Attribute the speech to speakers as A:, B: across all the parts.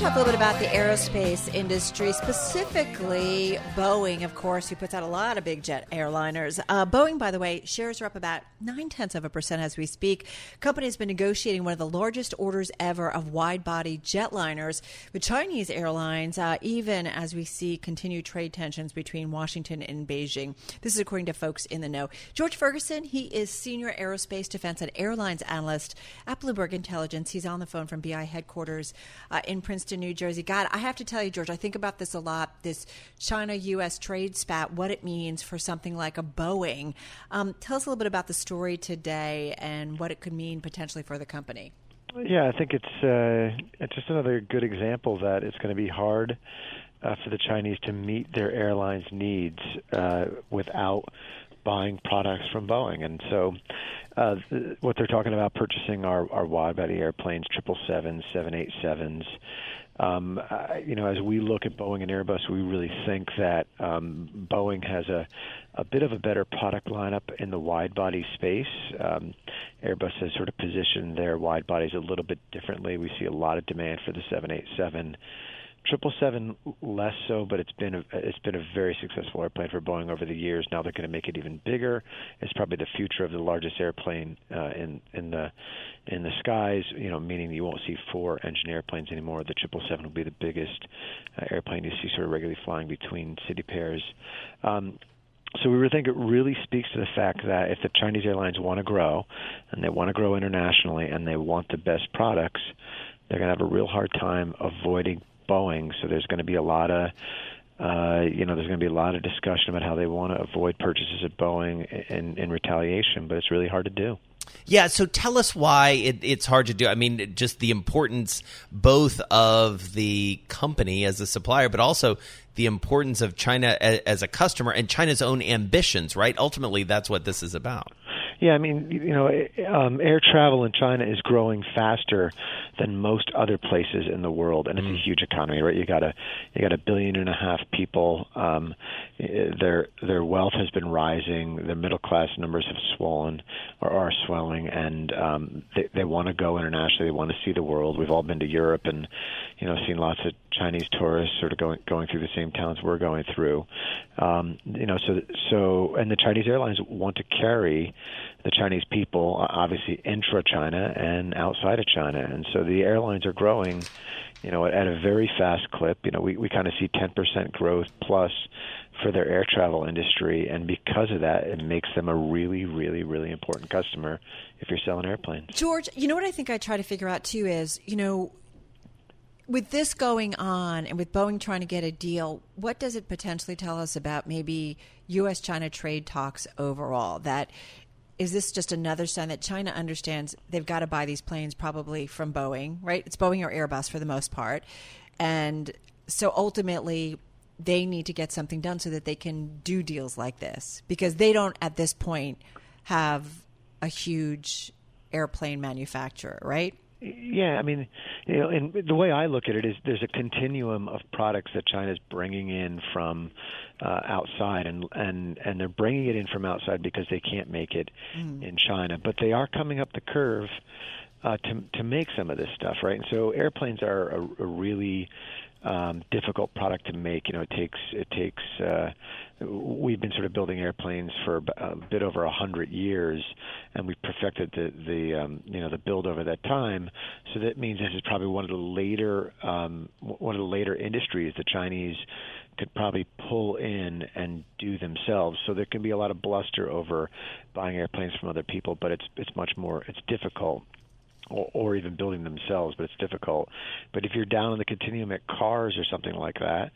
A: Talk a little bit about the aerospace industry, specifically Boeing, of course, who puts out a lot of big jet airliners. Uh, Boeing, by the way, shares are up about nine tenths of a percent as we speak. Company has been negotiating one of the largest orders ever of wide body jetliners with Chinese airlines, uh, even as we see continued trade tensions between Washington and Beijing. This is according to folks in the know. George Ferguson, he is senior aerospace defense and airlines analyst at Bloomberg Intelligence. He's on the phone from BI headquarters uh, in Princeton, New Jersey. God, I have to tell you, George, I think about this a lot this China US trade spat, what it means for something like a Boeing. Um, tell us a little bit about the story today and what it could mean potentially for the company.
B: Yeah, I think it's uh, it's just another good example that it's going to be hard uh, for the Chinese to meet their airlines' needs uh, without buying products from Boeing. And so, uh, th- what they're talking about purchasing are, are airplanes, triple sevens, seven eight sevens. Um, you know, as we look at Boeing and Airbus, we really think that um, Boeing has a, a bit of a better product lineup in the wide body space. Um, Airbus has sort of positioned their wide bodies a little bit differently. We see a lot of demand for the 787 Triple seven less so, but it's been a, it's been a very successful airplane for Boeing over the years. Now they're going to make it even bigger. It's probably the future of the largest airplane uh, in in the in the skies. You know, meaning you won't see four engine airplanes anymore. The triple seven will be the biggest uh, airplane you see sort of regularly flying between city pairs. Um, so we think it really speaks to the fact that if the Chinese airlines want to grow, and they want to grow internationally, and they want the best products, they're going to have a real hard time avoiding Boeing. So there's going to be a lot of uh, you know, there's going to be a lot of discussion about how they want to avoid purchases at Boeing in, in retaliation, but it's really hard to do.
C: Yeah, so tell us why it, it's hard to do. I mean, just the importance both of the company as a supplier, but also the importance of China as, as a customer and China's own ambitions, right? Ultimately, that's what this is about.
B: Yeah, I mean, you know, um, air travel in China is growing faster than most other places in the world, and it's mm. a huge economy, right? You got a you got a billion and a half people. Um, their their wealth has been rising. Their middle class numbers have swollen or are swelling, and um, they they want to go internationally. They want to see the world. We've all been to Europe, and you know, seen lots of Chinese tourists sort of going going through the same towns we're going through. Um, you know, so so and the Chinese airlines want to carry the Chinese people, obviously intra China and outside of China, and so the airlines are growing, you know, at a very fast clip. You know, we we kind of see 10% growth plus for their air travel industry, and because of that, it makes them a really, really, really important customer if you're selling airplanes.
A: George, you know what I think I try to figure out too is, you know, with this going on and with Boeing trying to get a deal, what does it potentially tell us about maybe U.S. China trade talks overall? That is this just another sign that China understands they've got to buy these planes probably from Boeing, right? It's Boeing or Airbus for the most part. And so ultimately, they need to get something done so that they can do deals like this because they don't at this point have a huge airplane manufacturer, right?
B: Yeah, I mean, you know, and the way I look at it is there's a continuum of products that China's bringing in from uh, outside, and and and they're bringing it in from outside because they can't make it mm. in China, but they are coming up the curve uh, to to make some of this stuff, right? And so airplanes are a, a really um, difficult product to make. You know, it takes it takes. Uh, we've been sort of building airplanes for a bit over a hundred years, and we've perfected the the um, you know the build over that time. So that means this is probably one of the later um, one of the later industries the Chinese could probably pull in and do themselves. So there can be a lot of bluster over buying airplanes from other people, but it's it's much more it's difficult or, or even building themselves, but it's difficult. But if you're down in the continuum at cars or something like that,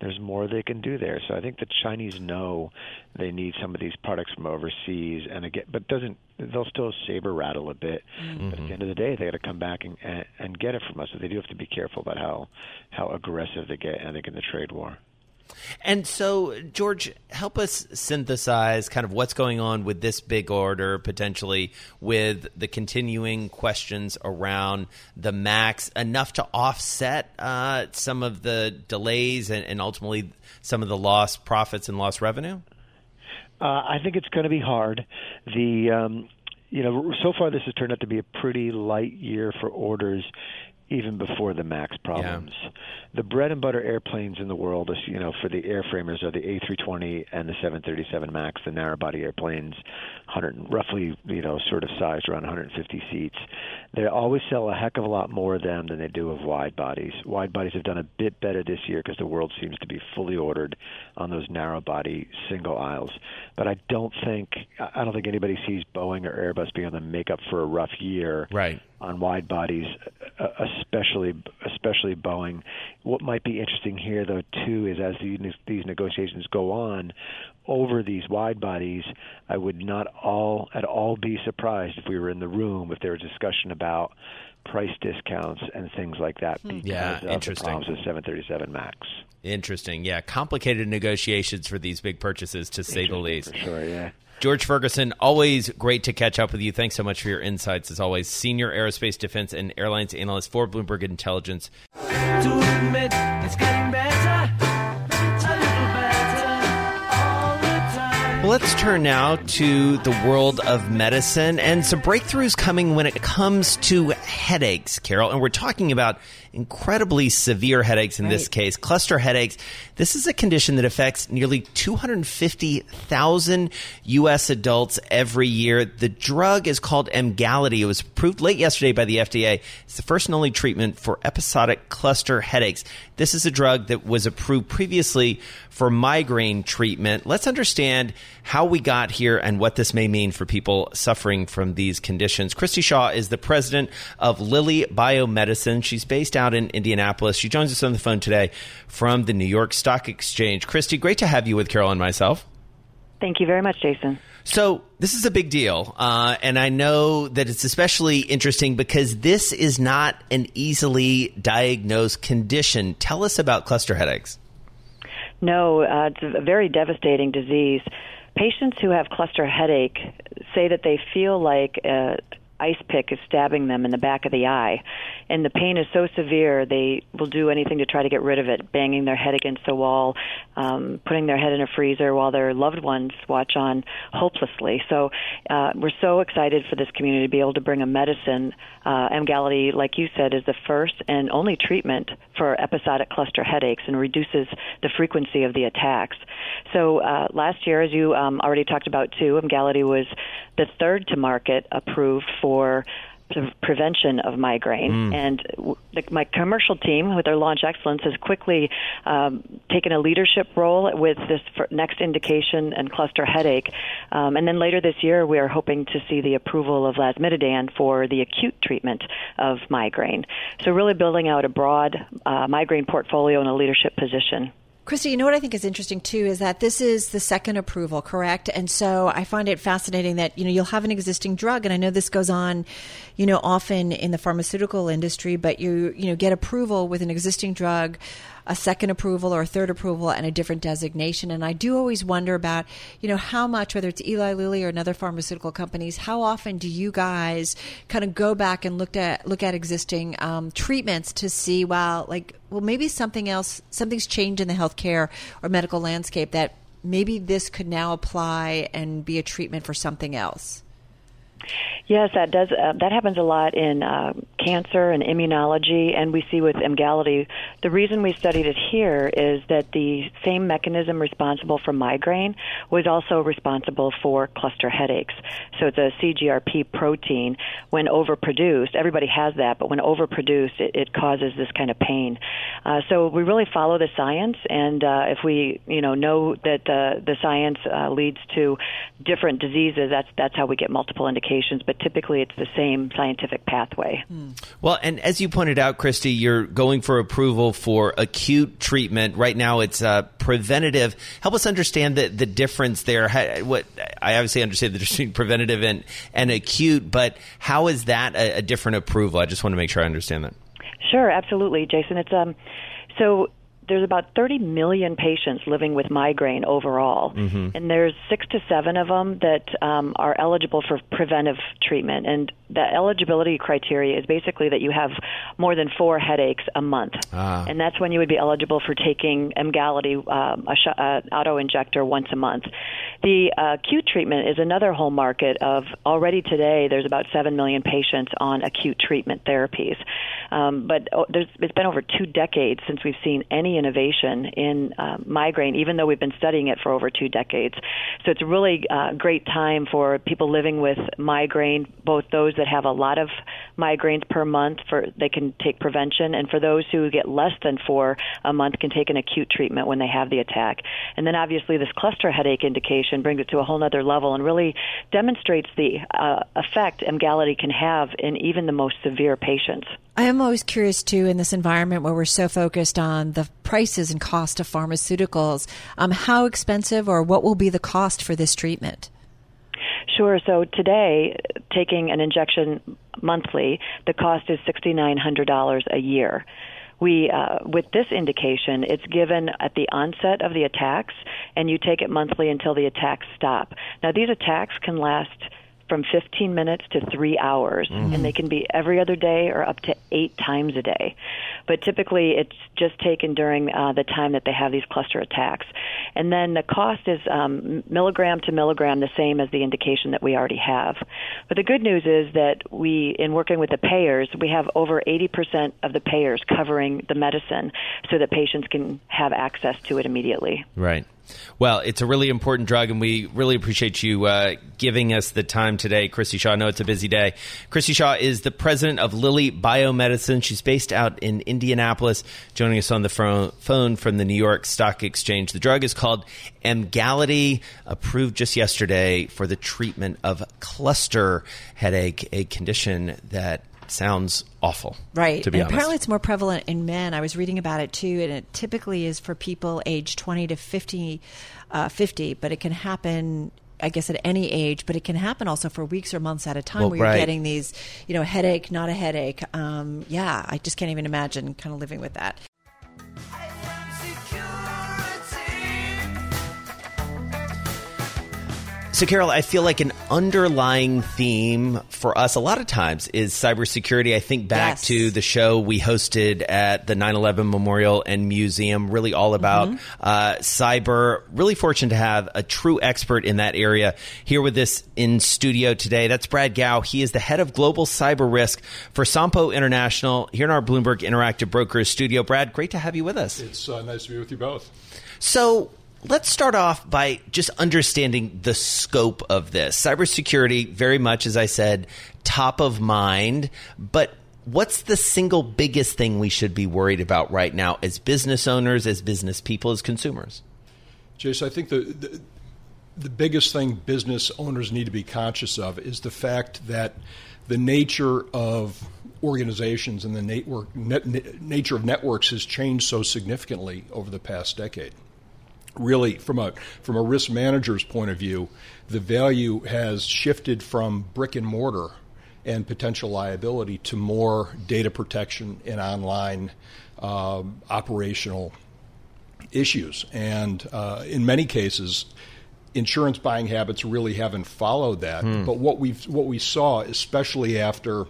B: there's more they can do there. So I think the Chinese know they need some of these products from overseas, and again, but doesn't they'll still saber rattle a bit,
C: mm-hmm.
B: but at the end of the day, they got to come back and, and and get it from us. So they do have to be careful about how how aggressive they get. I think in the trade war.
C: And so, George, help us synthesize kind of what's going on with this big order, potentially with the continuing questions around the max, enough to offset uh, some of the delays and, and, ultimately some of the lost profits and lost revenue.
B: Uh, I think it's going to be hard. The um, you know, so far this has turned out to be a pretty light year for orders even before the max problems. Yeah. The bread and butter airplanes in the world, you know, for the airframers are the A320 and the 737 Max, the narrow body airplanes, 100 roughly, you know, sort of sized around 150 seats. They always sell a heck of a lot more of them than they do of wide bodies. Wide bodies have done a bit better this year because the world seems to be fully ordered on those narrow body single aisles. But I don't think I don't think anybody sees Boeing or Airbus being able to make up for a rough year
C: right.
B: on wide bodies, uh, especially especially Boeing. What might be interesting here, though, too, is as these negotiations go on over these wide bodies, I would not all at all be surprised if we were in the room if there was discussion about price discounts and things like that hmm.
C: because yeah,
B: of
C: interesting.
B: the problems with 737 Max.
C: Interesting. Yeah, complicated negotiations for these big purchases, to say the least.
B: For sure, yeah.
C: George Ferguson, always great to catch up with you. Thanks so much for your insights, as always. Senior aerospace defense and airlines analyst for Bloomberg Intelligence. Let's turn now to the world of medicine and some breakthroughs coming when it comes to headaches, Carol. And we're talking about incredibly severe headaches in right. this case, cluster headaches. This is a condition that affects nearly 250,000 U.S. adults every year. The drug is called Emgality. It was approved late yesterday by the FDA. It's the first and only treatment for episodic cluster headaches. This is a drug that was approved previously for migraine treatment. Let's understand how we got here and what this may mean for people suffering from these conditions. Christi Shaw is the president of Lilly Biomedicine. She's based out in Indianapolis. She joins us on the phone today from the New York Stock Exchange. Christi, great to have you with Carol and myself.
D: Thank you very much, Jason.
C: So, this is a big deal. Uh, and I know that it's especially interesting because this is not an easily diagnosed condition. Tell us about cluster headaches.
D: No, uh, it's a very devastating disease. Patients who have cluster headache say that they feel like uh, ice pick is stabbing them in the back of the eye. And the pain is so severe, they will do anything to try to get rid of it, banging their head against the wall, um, putting their head in a freezer while their loved ones watch on hopelessly. So uh, we're so excited for this community to be able to bring a medicine. Uh, Emgality, like you said, is the first and only treatment for episodic cluster headaches and reduces the frequency of the attacks. So uh, last year, as you um, already talked about too, Emgality was the third to market approved for prevention of migraine. Mm. And the, my commercial team, with their launch excellence, has quickly um, taken a leadership role with this next indication and cluster headache. Um, and then later this year, we are hoping to see the approval of lasmiditan for the acute treatment of migraine. So, really building out a broad uh, migraine portfolio in a leadership position.
A: Christi, you know what I think is interesting too is that this is the second approval, correct? And so I find it fascinating that, you know, you'll have an existing drug and I know this goes on, you know, often in the pharmaceutical industry, but you, you know, get approval with an existing drug a second approval or a third approval and a different designation. And I do always wonder about, you know, how much, whether it's Eli Lilly or another pharmaceutical companies, how often do you guys kind of go back and look at look at existing um, treatments to see, well, like, well, maybe something else, something's changed in the healthcare or medical landscape that maybe this could now apply and be a treatment for something else.
D: Yes, that does. Uh, that happens a lot in uh, cancer and immunology, and we see with Emgality. The reason we studied it here is that the same mechanism responsible for migraine was also responsible for cluster headaches. So it's a CGRP protein. When overproduced, everybody has that, but when overproduced, it, it causes this kind of pain. Uh, so we really follow the science, and uh, if we, you know, know that uh, the science uh, leads to different diseases, that's that's how we get multiple indications. But typically, it's the same scientific pathway.
A: Hmm.
C: Well, and as you pointed out, Christi, you're going for approval for acute treatment. Right now, it's uh, preventative. Help us understand the, the difference there. How, what I obviously understand the difference between preventative and, and acute, but how is that a, a different approval? I just want to make sure I understand that.
D: Sure, absolutely, Jason. It's um, so there's about 30 million patients living with migraine overall, mm-hmm. and there's six to seven of them that um, are eligible for preventive treatment. And the eligibility criteria is basically that you have more than four headaches a month, ah. and that's when you would be eligible for taking Emgality, um, a sh- uh, auto injector, once a month. The uh, acute treatment is another whole market of already today. There's about seven million patients on acute treatment therapies, um, but oh, there's, it's been over two decades since we've seen any innovation in uh, migraine, even though we've been studying it for over two decades. So it's a really uh, great time for people living with migraine, both those that have a lot of migraines per month, for they can take prevention, and for those who get less than four a month, can take an acute treatment when they have the attack. And then obviously this cluster headache indication brings it to a whole other level and really demonstrates the uh, effect Emgality can have in even the most severe patients.
A: I am always curious too in this environment where we're so focused on the prices and cost of pharmaceuticals. Um, how expensive or what will be the cost for this treatment?
D: Sure. So today, taking an injection monthly, the cost is $6,900 a year. We, uh, with this indication, it's given at the onset of the attacks, and you take it monthly until the attacks stop. Now, these attacks can last from 15 minutes to three hours, mm-hmm. and they can be every other day or up to eight times a day. But typically, it's just taken during uh, the time that they have these cluster attacks. And then the cost is um, milligram to milligram, the same as the indication that we already have. But the good news is that we, in working with the payers, we have over 80% of the payers covering the medicine so that patients can have access to it immediately.
C: Right. Well, it's a really important drug, and we really appreciate you uh, giving us the time today, Christi Shaw. I know it's a busy day. Christi Shaw is the president of Lilly Biomedicine. She's based out in Indianapolis, joining us on the phone from the New York Stock Exchange. The drug is called Emgality, approved just yesterday for the treatment of cluster headache, a condition that sounds awful.
A: Right.
C: To be
A: and
C: honest.
A: apparently it's more prevalent in men. I was reading about it too, and it typically is for people age 20 to 50, uh, 50 but it can happen I guess at any age, but it can happen also for weeks or months at a time
C: well,
A: where you're
C: right.
A: getting these, you know, headache, not a headache. Um, yeah, I just can't even imagine kind of living with that.
C: So, Carol, I feel like an underlying theme for us a lot of times is cybersecurity. I think back yes. to the show we hosted at the 9 11 Memorial and Museum, really all about mm-hmm. uh, cyber. Really fortunate to have a true expert in that area here with us in studio today. That's Brad Gow. He is the head of global cyber risk for Sompo International here in our Bloomberg Interactive Brokers studio. Brad, great to have you with us.
E: It's uh, nice to be with you both.
C: So, let's start off by just understanding the scope of this. Cybersecurity, very much, as I said, top of mind, but what's the single biggest thing we should be worried about right now as business owners, as business people, as consumers?
E: Jason, I think the, the, the biggest thing business owners need to be conscious of is the fact that the nature of organizations and the network, net, nature of networks has changed so significantly over the past decade really from a from a risk manager's point of view, the value has shifted from brick and mortar and potential liability to more data protection and online um, operational issues. And uh, in many cases, insurance buying habits really haven't followed that. Hmm. But what we what we saw, especially after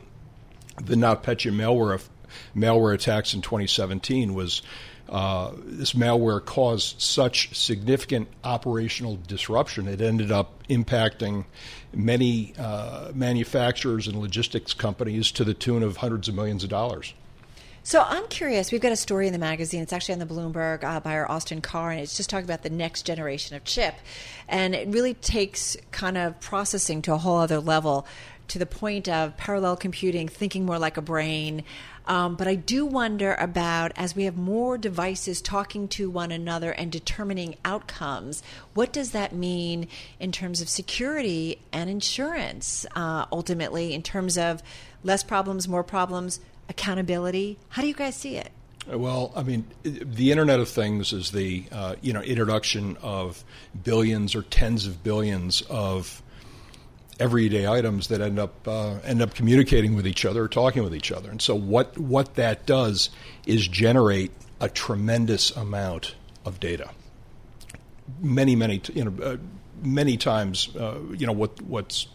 E: the NotPetya malware malware attacks in 2017, was uh, this malware caused such significant operational disruption, it ended up impacting many uh, manufacturers and logistics companies to the tune of hundreds of millions of dollars.
A: So I'm curious. We've got a story in the magazine. It's actually on the Bloomberg uh, by our Austin Carr, and it's just talking about the next generation of chip. And it really takes kind of processing to a whole other level to the point of parallel computing, thinking more like a brain. Um, but I do wonder about as we have more devices talking to one another and determining outcomes, what does that mean in terms of security and insurance, uh, ultimately, in terms of less problems, more problems, accountability? How do you guys see it?
E: Well, I mean, the Internet of Things is the uh, you know introduction of billions or tens of billions of everyday items that end up uh, end up communicating with each other, or talking with each other. And so, what what that does is generate a tremendous amount of data. Many, many, you know, uh, many times, uh, you know, what what's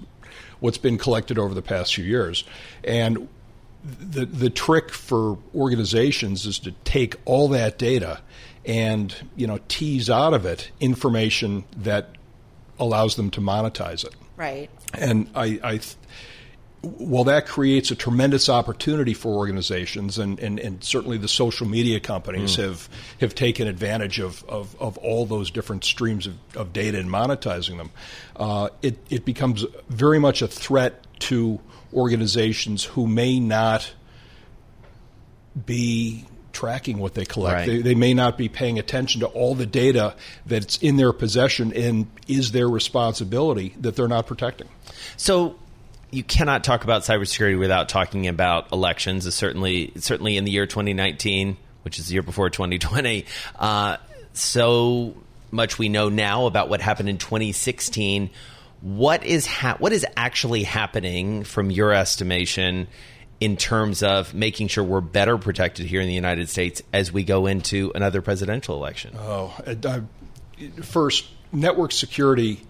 E: what's been collected over the past few years, and the the trick for organizations is to take all that data and you know tease out of it information that allows them to monetize it.
A: Right.
E: And I, I well, that creates a tremendous opportunity for organizations, and, and, and certainly the social media companies mm. have have taken advantage of, of, of, all those different streams of, of data and monetizing them. Uh, it, it becomes very much a threat to organizations who may not be tracking what they collect. Right. They, they, may not be paying attention to all the data that's in their possession and is their responsibility that they're not protecting.
C: So you cannot talk about cybersecurity without talking about elections. Certainly, certainly in the year 2019, which is the year before 2020. Uh, so much we know now about what happened in 2016. What is ha- what is actually happening from your estimation? In terms of making sure we're better protected here in the United States as we go into another presidential election?
E: Oh, uh, first, network security.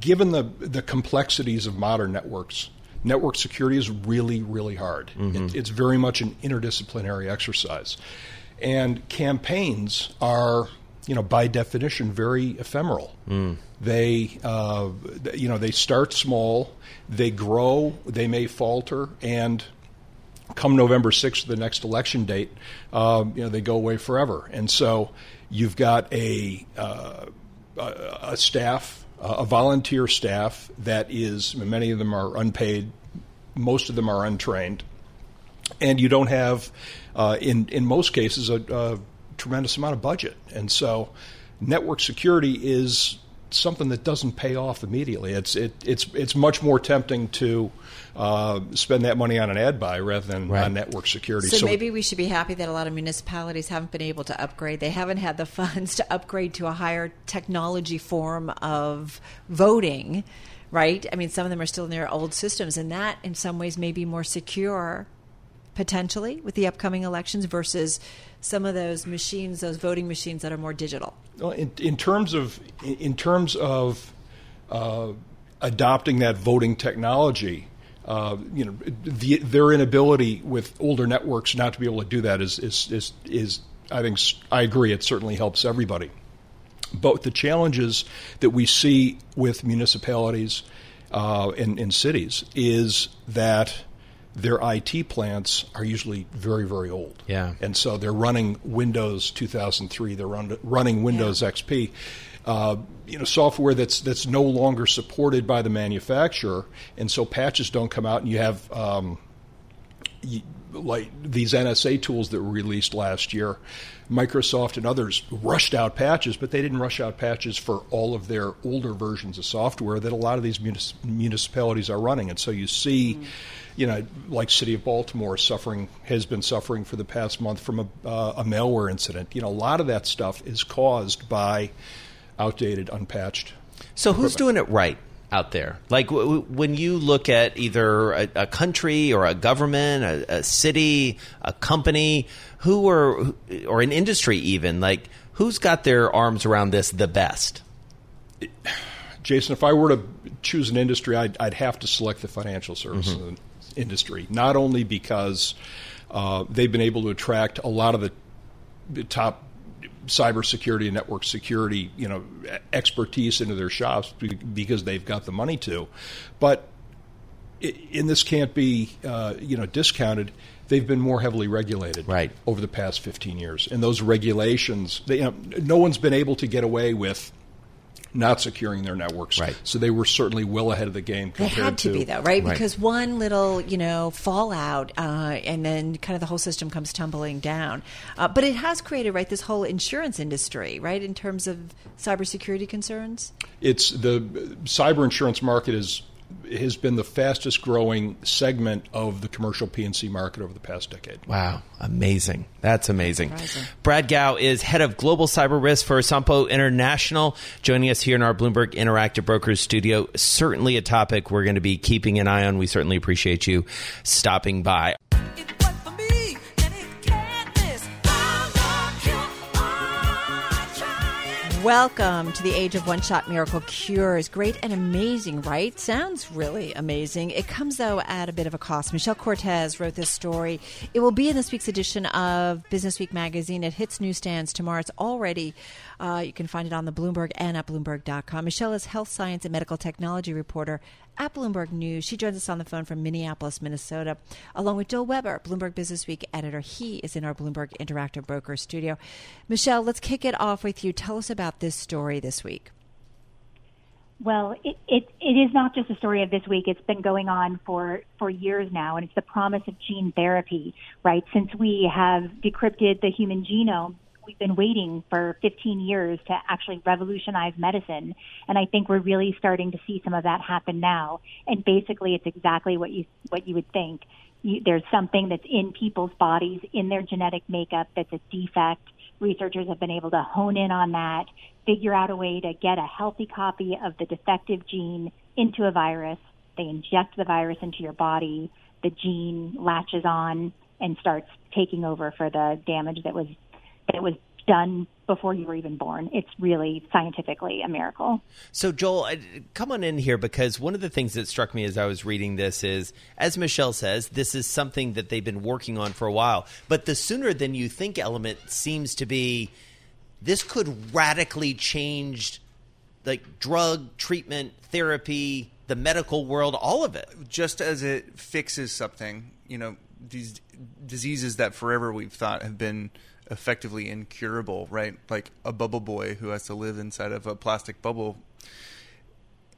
E: given the the complexities of modern networks, network security is really, really hard. Mm-hmm. It, it's very much an interdisciplinary exercise, and campaigns are, you know, by definition, very ephemeral. Mm. They, uh, you know, they start small, they grow, they may falter, and come November 6th, the next election date, um, you know, they go away forever. And so you've got a, uh, a staff, a volunteer staff that is, many of them are unpaid, most of them are untrained, and you don't have, uh, in, in most cases, a, a tremendous amount of budget. And so network security is something that doesn't pay off immediately. It's it, it's it's much more tempting to uh, spend that money on an ad buy rather than right. on network security.
A: So, so, maybe we should be happy that a lot of municipalities haven't been able to upgrade. They haven't had the funds to upgrade to a higher technology form of voting. Right? I mean, some of them are still in their old systems, and that, in some ways, may be more secure potentially with the upcoming elections versus some of those machines, those voting machines that are more digital?
E: Well, in, in terms of in terms of uh, adopting that voting technology, uh, you know, the, their inability with older networks not to be able to do that is, is, is, is, I think, I agree, it certainly helps everybody. But the challenges that we see with municipalities uh, and, and cities is that their IT plants are usually very, very old.
C: Yeah.
E: And so they're running Windows 2003, they're run, running Windows yeah. XP. Uh, you know, software that's that's no longer supported by the manufacturer, and so patches don't come out, and you have um, you, like these NSA tools that were released last year. Microsoft and others rushed out patches, but they didn't rush out patches for all of their older versions of software that a lot of these munis- municipalities are running, and so you see. Mm you know, like City of Baltimore suffering has been suffering for the past month from a, uh, a malware incident. You know, a lot of that stuff is caused by outdated, unpatched.
C: So who's doing it right? out there. Like w- when you look at either a, a country or a government, a, a, city, a company, who are or an industry even, like who's got their arms around this the best?
E: Jason, if I were to choose an industry, I'd, I'd have to select the financial services mm-hmm industry, not only because uh, they've been able to attract a lot of the top cybersecurity and network security, you know, expertise into their shops because they've got the money to, but and this can't be uh, you know discounted. They've been more heavily regulated
C: right.
E: over the past 15 years, and those regulations, they, you know, no one's been able to get away with not securing their networks.
C: Right.
E: So they were certainly well ahead of the game.
A: They
E: Compared
A: had to, be though, right?
C: Right.
A: Because one little, you know, fallout, uh, and then kind of the whole system comes tumbling down. Uh, but it has created, right, this whole insurance industry, right, in terms of cybersecurity concerns.
E: It's the cyber insurance market is has been the fastest growing segment of the commercial P&C market over the past decade.
C: Wow, amazing. That's amazing.
A: Surprising.
C: Brad Gow is head of global cyber risk for Sompo International, joining us here in our Bloomberg Interactive Brokers studio. Certainly a topic we're going to be keeping an eye on. We certainly appreciate you stopping by.
A: Welcome to the age of one shot miracle cures. Great and amazing, right? Sounds really amazing. It comes, though, at a bit of a cost. Michelle Cortez wrote this story. It will be in this week's edition of Business Week magazine. It hits newsstands tomorrow. It's already, uh, you can find it on the Bloomberg and at Bloomberg.com. Michelle is health science and medical technology reporter at Bloomberg News. She joins us on the phone from Minneapolis, Minnesota, along with Joel Weber, Bloomberg Business Week editor. He is in our Bloomberg Interactive Broker studio. Michelle, let's kick it off with you. Tell us about this story this week.
F: Well, it, it, it is not just a story of this week. It's been going on for, for years now, and it's the promise of gene therapy, right? Since we have decrypted the human genome, we've been waiting for 15 years to actually revolutionize medicine. And I think we're really starting to see some of that happen now. And basically, it's exactly what you, what you would think. You, there's something that's in people's bodies, in their genetic makeup, that's a defect. Researchers have been able to hone in on that, figure out a way to get a healthy copy of the defective gene into a virus. They inject the virus into your body. The gene latches on and starts taking over for the damage that was that was done before you were even born. It's really scientifically a miracle.
C: So, Joel, come on in here because one of the things that struck me as I was reading this is, as Michelle says, this is something that they've been working on for a while. But the sooner than you think element seems to be this could radically change like drug treatment, therapy, the medical world, all of it.
G: just as it fixes something, you know, these diseases that forever we've thought have been effectively incurable, right? Like a bubble boy who has to live inside of a plastic bubble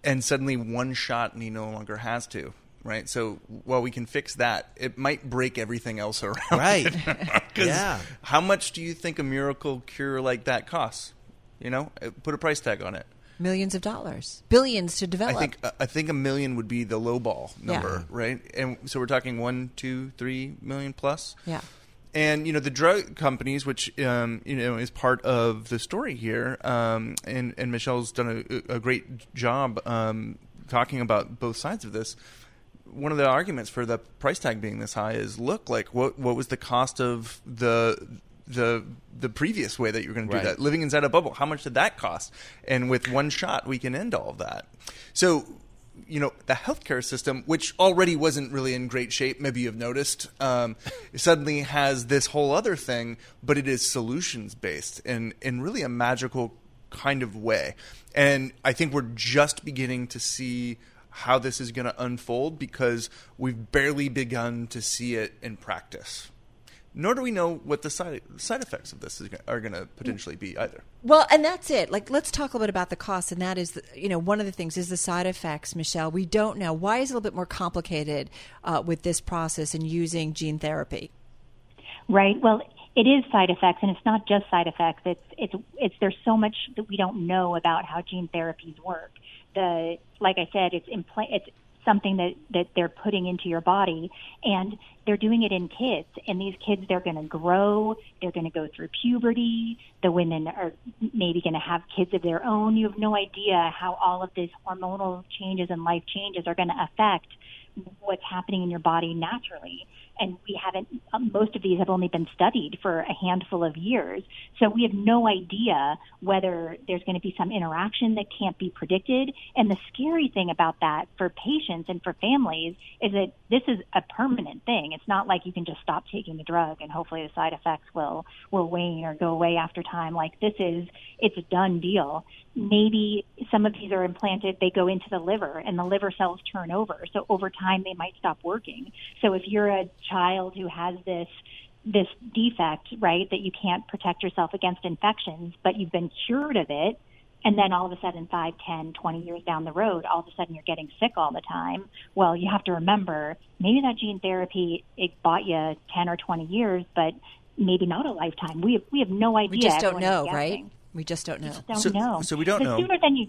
G: and suddenly one shot and he no longer has to, right? So while we can fix that, it might break everything else around.
C: Right. Yeah.
G: How much do you think a miracle cure like that costs? You know, Uh, put a price tag on it.
A: Millions of dollars, billions to develop.
G: I think uh, I think a million would be the low ball number,
A: Yeah.
G: right? And so we're talking one, two, three million plus.
A: yeah.
G: And you know the drug companies, which um, you know is part of the story here, um, and and Michelle's done a, a great job um, talking about both sides of this. One of the arguments for the price tag being this high is, look, like what what was the cost of the the the previous way that you were going to do
C: Right.
G: that, living inside a bubble? How much did that cost? And with one shot, we can end all of that. So you know the healthcare system, which already wasn't really in great shape, maybe you've noticed, um, suddenly has this whole other thing, but it is solutions based and in really a magical kind of way. And I think we're just beginning to see how this is going to unfold because we've barely begun to see it in practice. Nor do we know what the side side effects of this is, are going to potentially be either.
A: Well, and that's it. Like, let's talk a little bit about the cost, and that is, the, you know, one of the things is the side effects. Michelle, we don't know why is it a little bit more complicated uh, with this process and using gene therapy.
F: Right. Well, it is side effects, and it's not just side effects. It's it's it's there's so much that we don't know about how gene therapies work. The like I said, it's implant it's something that that they're putting into your body, and they're doing it in kids. And these kids, they're going to grow. They're going to go through puberty. The women are maybe going to have kids of their own. You have no idea how all of these hormonal changes and life changes are going to affect what's happening in your body naturally. And we haven't, um, most of these have only been studied for a handful of years. So we have no idea whether there's going to be some interaction that can't be predicted. And the scary thing about that for patients and for families is that this is a permanent thing. It's not like you can just stop taking the drug and hopefully the side effects will, will wane or go away after time. Like this is, it's a done deal. Maybe some of these are implanted, they go into the liver and the liver cells turn over. So over time they might stop working. So if you're a child who has this this defect, right, that you can't protect yourself against infections, but you've been cured of it, and then all of a sudden, five, ten, twenty years down the road, all of a sudden you're getting sick all the time. Well, you have to remember maybe that gene therapy it bought you 10 or 20 years, but maybe not a lifetime. We have, we have no idea.
A: We just don't
F: Everyone
A: know, right? We just don't know.
F: Don't
G: So-
F: know.
G: so we don't
F: the
G: know.
F: Sooner than you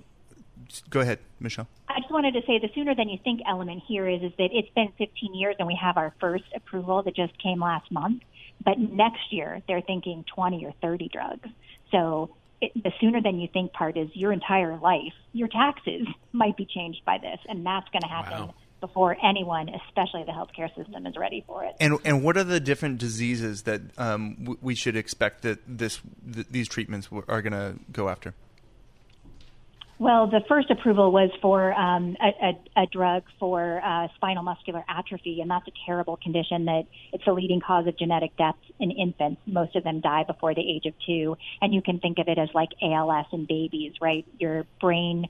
G: Go ahead, Michelle.
F: I just wanted to say the sooner than you think element here is is that it's been 15 years and we have our first approval that just came last month, but next year they're thinking 20 or 30 drugs. So it, the sooner than you think part is your entire life, your taxes might be changed by this, and that's going to happen before anyone, especially the healthcare system, is ready for it.
G: And and what are the different diseases that um, w- we should expect that this th- these treatments w- are going to go after?
F: Well, the first approval was for um, a, a, a drug for uh, spinal muscular atrophy, and that's a terrible condition that it's the leading cause of genetic death in infants. Most of them die before the age of two, and you can think of it as like ALS in babies, right? Your brain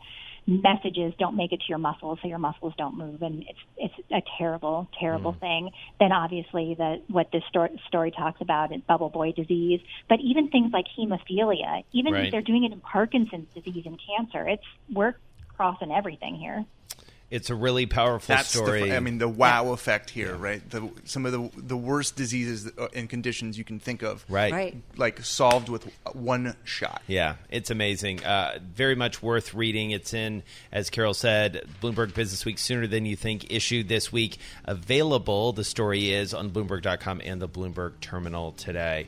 F: messages don't make it to your muscles, so your muscles don't move, and it's it's a terrible, terrible mm. thing. Then obviously the what this story, story talks about is bubble boy disease, but even things like hemophilia, even
C: Right.
F: if they're doing it in Parkinson's disease and cancer, it's we're crossing everything here.
C: It's a really powerful
G: That's
C: story.
G: the I mean the wow effect here, right? The, some of the the worst diseases uh, and conditions you can think of,
C: Right.
A: Right.
G: Like solved with one shot.
C: Yeah, it's amazing. Uh, very much worth reading. It's in, as Carol said, Bloomberg Business Week sooner than you think issue this week. Available, the story is on Bloomberg.com and the Bloomberg terminal today.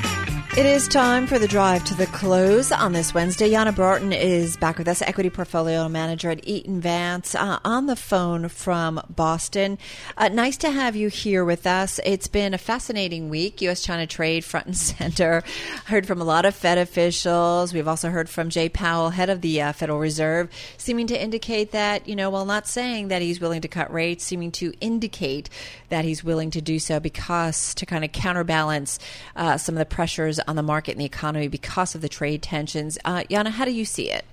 A: It is time for the drive to the close on this Wednesday. Yana Barton is back with us, equity portfolio manager at Eaton Vance, uh, on the phone from Boston. Uh, nice to have you here with us. It's been a fascinating week. U.S. China trade front and center. Heard from a lot of Fed officials. We've also heard from Jay Powell, head of the uh, Federal Reserve, seeming to indicate that, you know, while not saying that he's willing to cut rates, seeming to indicate that he's willing to do so because to kind of counterbalance uh, some of the pressures on the market and the economy because of the trade tensions. Uh, Yana, how do you see it?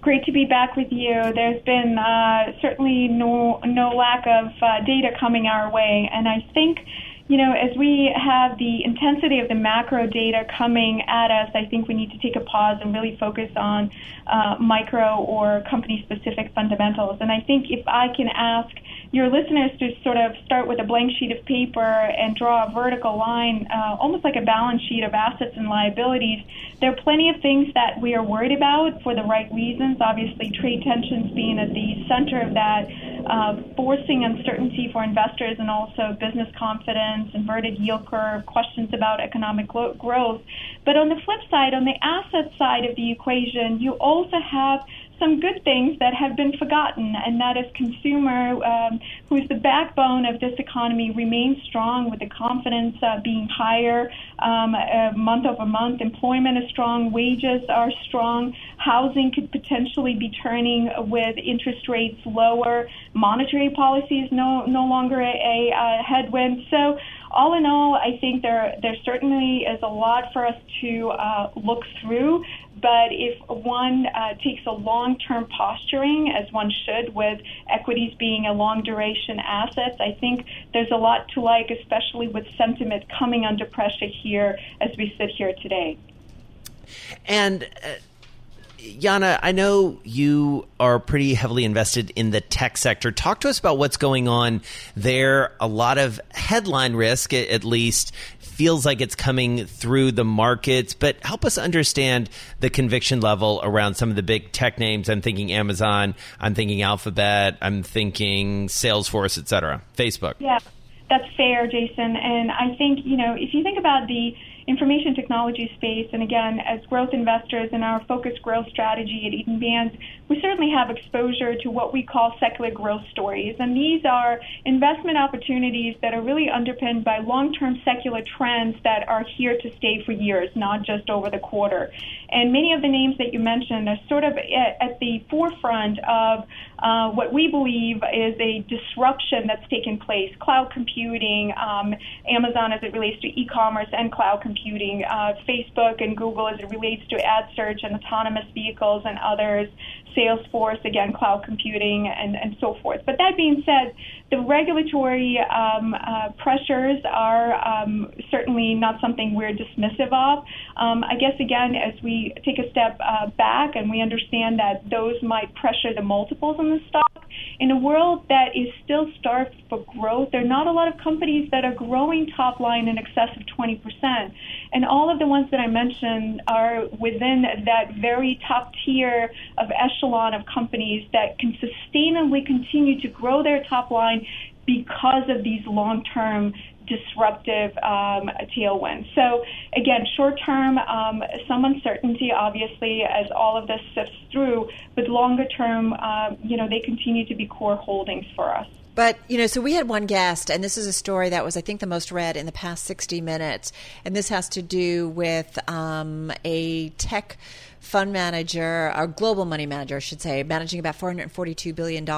H: Great to be back with you. There's been uh, certainly no no lack of uh, data coming our way, and I think. You know, as we have the intensity of the macro data coming at us, I think we need to take a pause and really focus on uh, micro or company specific fundamentals. And I think if I can ask your listeners to sort of start with a blank sheet of paper and draw a vertical line, uh, almost like a balance sheet of assets and liabilities. There are plenty of things that we are worried about for the right reasons. Obviously, trade tensions being at the center of that, uh, forcing uncertainty for investors and also business confidence, inverted yield curve, questions about economic growth. But on the flip side, on the asset side of the equation, you also have some good things that have been forgotten, and that is consumer, um, who's the backbone of this economy, remains strong with the confidence uh, being higher um, uh, month over month. Employment is strong, wages are strong, housing could potentially be turning with interest rates lower. Monetary policy is no no longer a, a, uh headwind. So all in all, I think there there certainly is a lot for us to uh, look through. But if one uh, takes a long-term posturing, as one should, with equities being a long-duration asset, I think there's a lot to like, especially with sentiment coming under pressure here as we sit here today.
C: And uh, Yana, I know you are pretty heavily invested in the tech sector. Talk to us about what's going on there. A lot of headline risk, at least, feels like it's coming through the markets, but help us understand the conviction level around some of the big tech names. I'm thinking Amazon, I'm thinking Alphabet, I'm thinking Salesforce, et cetera, Facebook.
H: Yeah, that's fair, Jason. And I think, you know, if you think about the information technology space, and again, as growth investors in our focused growth strategy at Eaton Vance, we certainly have exposure to what we call secular growth stories. And these are investment opportunities that are really underpinned by long term secular trends that are here to stay for years, not just over the quarter. And many of the names that you mentioned are sort of at, at the forefront of uh, what we believe is a disruption that's taken place cloud computing, um, Amazon as it relates to e commerce and cloud computing, uh, Facebook and Google as it relates to ad search and autonomous vehicles and others. Salesforce, again, cloud computing, and, and so forth. But that being said, the regulatory um, uh, pressures are um, certainly not something we're dismissive of. Um, I guess, again, as we take a step uh, back and we understand that those might pressure the multiples in the stock, in a world that is still starved for growth, there are not a lot of companies that are growing top line in excess of 20%. And all of the ones that I mentioned are within that very top tier of echelon of companies that can sustainably continue to grow their top line because of these long term disruptive um, tailwinds. So again, short term, um, some uncertainty, obviously, as all of this sifts through, but longer term, uh, you know, they continue to be core holdings for us.
A: But, you know, so we had one guest, and this is a story that was, I think, the most read in the past 60 minutes. And this has to do with um, a tech fund manager, or global money manager, I should say, managing about $442 billion,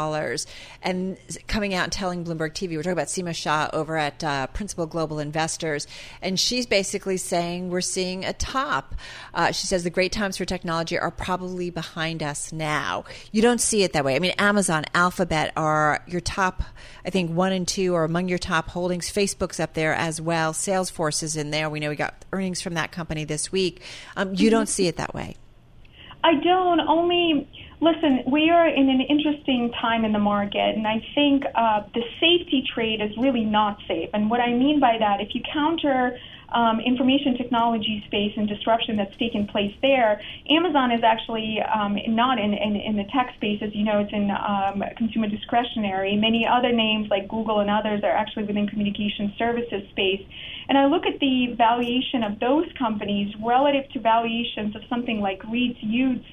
A: and coming out and telling Bloomberg TV, we're talking about Seema Shah over at uh, Principal Global Investors, and she's basically saying we're seeing a top. Uh, she says the great times for technology are probably behind us now. You don't see it that way. I mean, Amazon, Alphabet are your top, I think, one and two are among your top holdings. Facebook's up there as well. Salesforce is in there. We know we got earnings from that company this week. Um, you don't see it that way.
H: I don't. Only listen. We are in an interesting time in the market, and I think uh, the safety trade is really not safe. And what I mean by that, if you counter um, information technology space and disruption that's taken place there, Amazon is actually um, not in, in, in the tech space, as you know, it's in um, consumer discretionary. Many other names like Google and others are actually within communication services space. And I look at the valuation of those companies relative to valuations of something like REITs Utes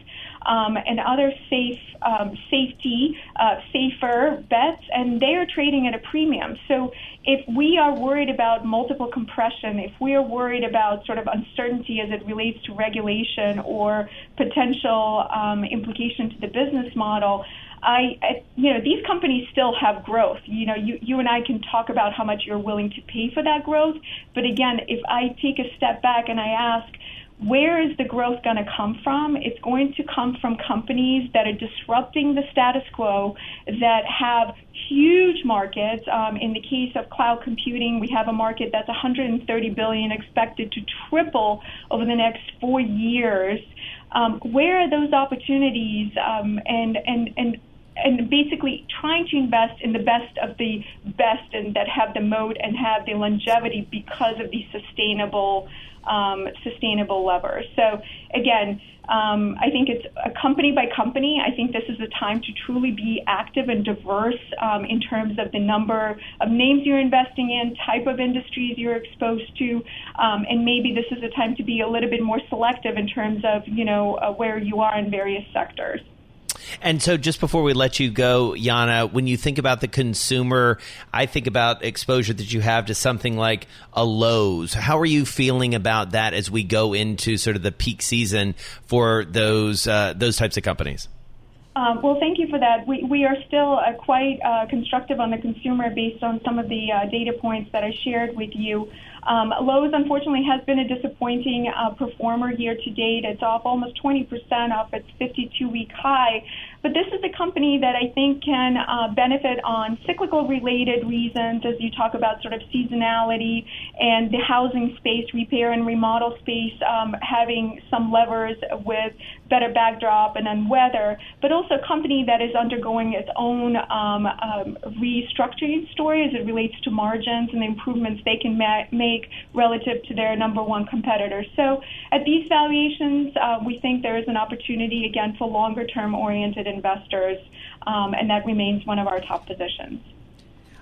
H: um, and other safe um, safety uh, safer bets, and they are trading at a premium. So if we are worried about multiple compression, if we are worried about sort of uncertainty as it relates to regulation or potential um, implication to the business model. I, I, you know, these companies still have growth. You know, you, you and I can talk about how much you're willing to pay for that growth. But again, if I take a step back and I ask, where is the growth going to come from? It's going to come from companies that are disrupting the status quo, that have huge markets. Um, in the case of cloud computing, we have a market that's 130 billion, expected to triple over the next four years. Um, where are those opportunities? Um, and and and and basically trying to invest in the best of the best and that have the moat and have the longevity because of the sustainable um, sustainable levers. So again, um, I think it's a company by company. I think this is a time to truly be active and diverse um, in terms of the number of names you're investing in, type of industries you're exposed to, um, and maybe this is a time to be a little bit more selective in terms of you know uh, where you are in various sectors.
C: And so, just before we let you go, Yana, when you think about the consumer, I think about exposure that you have to something like a Lowe's. How are you feeling about that as we go into sort of the peak season for those uh, those types of companies?
H: Um, well, thank you for that. We, we are still uh, quite uh, constructive on the consumer based on some of the uh, data points that I shared with you. Um, Lowe's, unfortunately, has been a disappointing uh, performer year to date. It's off almost 20% off its 52 week high. But this is a company that I think can uh, benefit on cyclical related reasons, as you talk about sort of seasonality and the housing space, repair and remodel space, um, having some levers with better backdrop and then weather, but also a company that is undergoing its own um, um, restructuring story as it relates to margins and the improvements they can ma- make relative to their number one competitor. So at these valuations, uh, we think there is an opportunity again for longer term oriented investors, um, and that remains one of our top positions.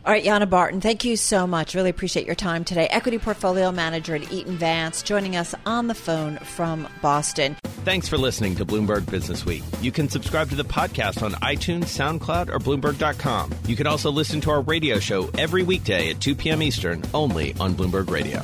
A: All right, Yana Barton, thank you so much. Really appreciate your time today. Equity Portfolio Manager at Eaton Vance, joining us on the phone from Boston.
C: Thanks for listening to Bloomberg Business Week. You can subscribe to the podcast on iTunes, SoundCloud, or Bloomberg.com. You can also listen to our radio show every weekday at 2 p.m. Eastern, only on Bloomberg Radio.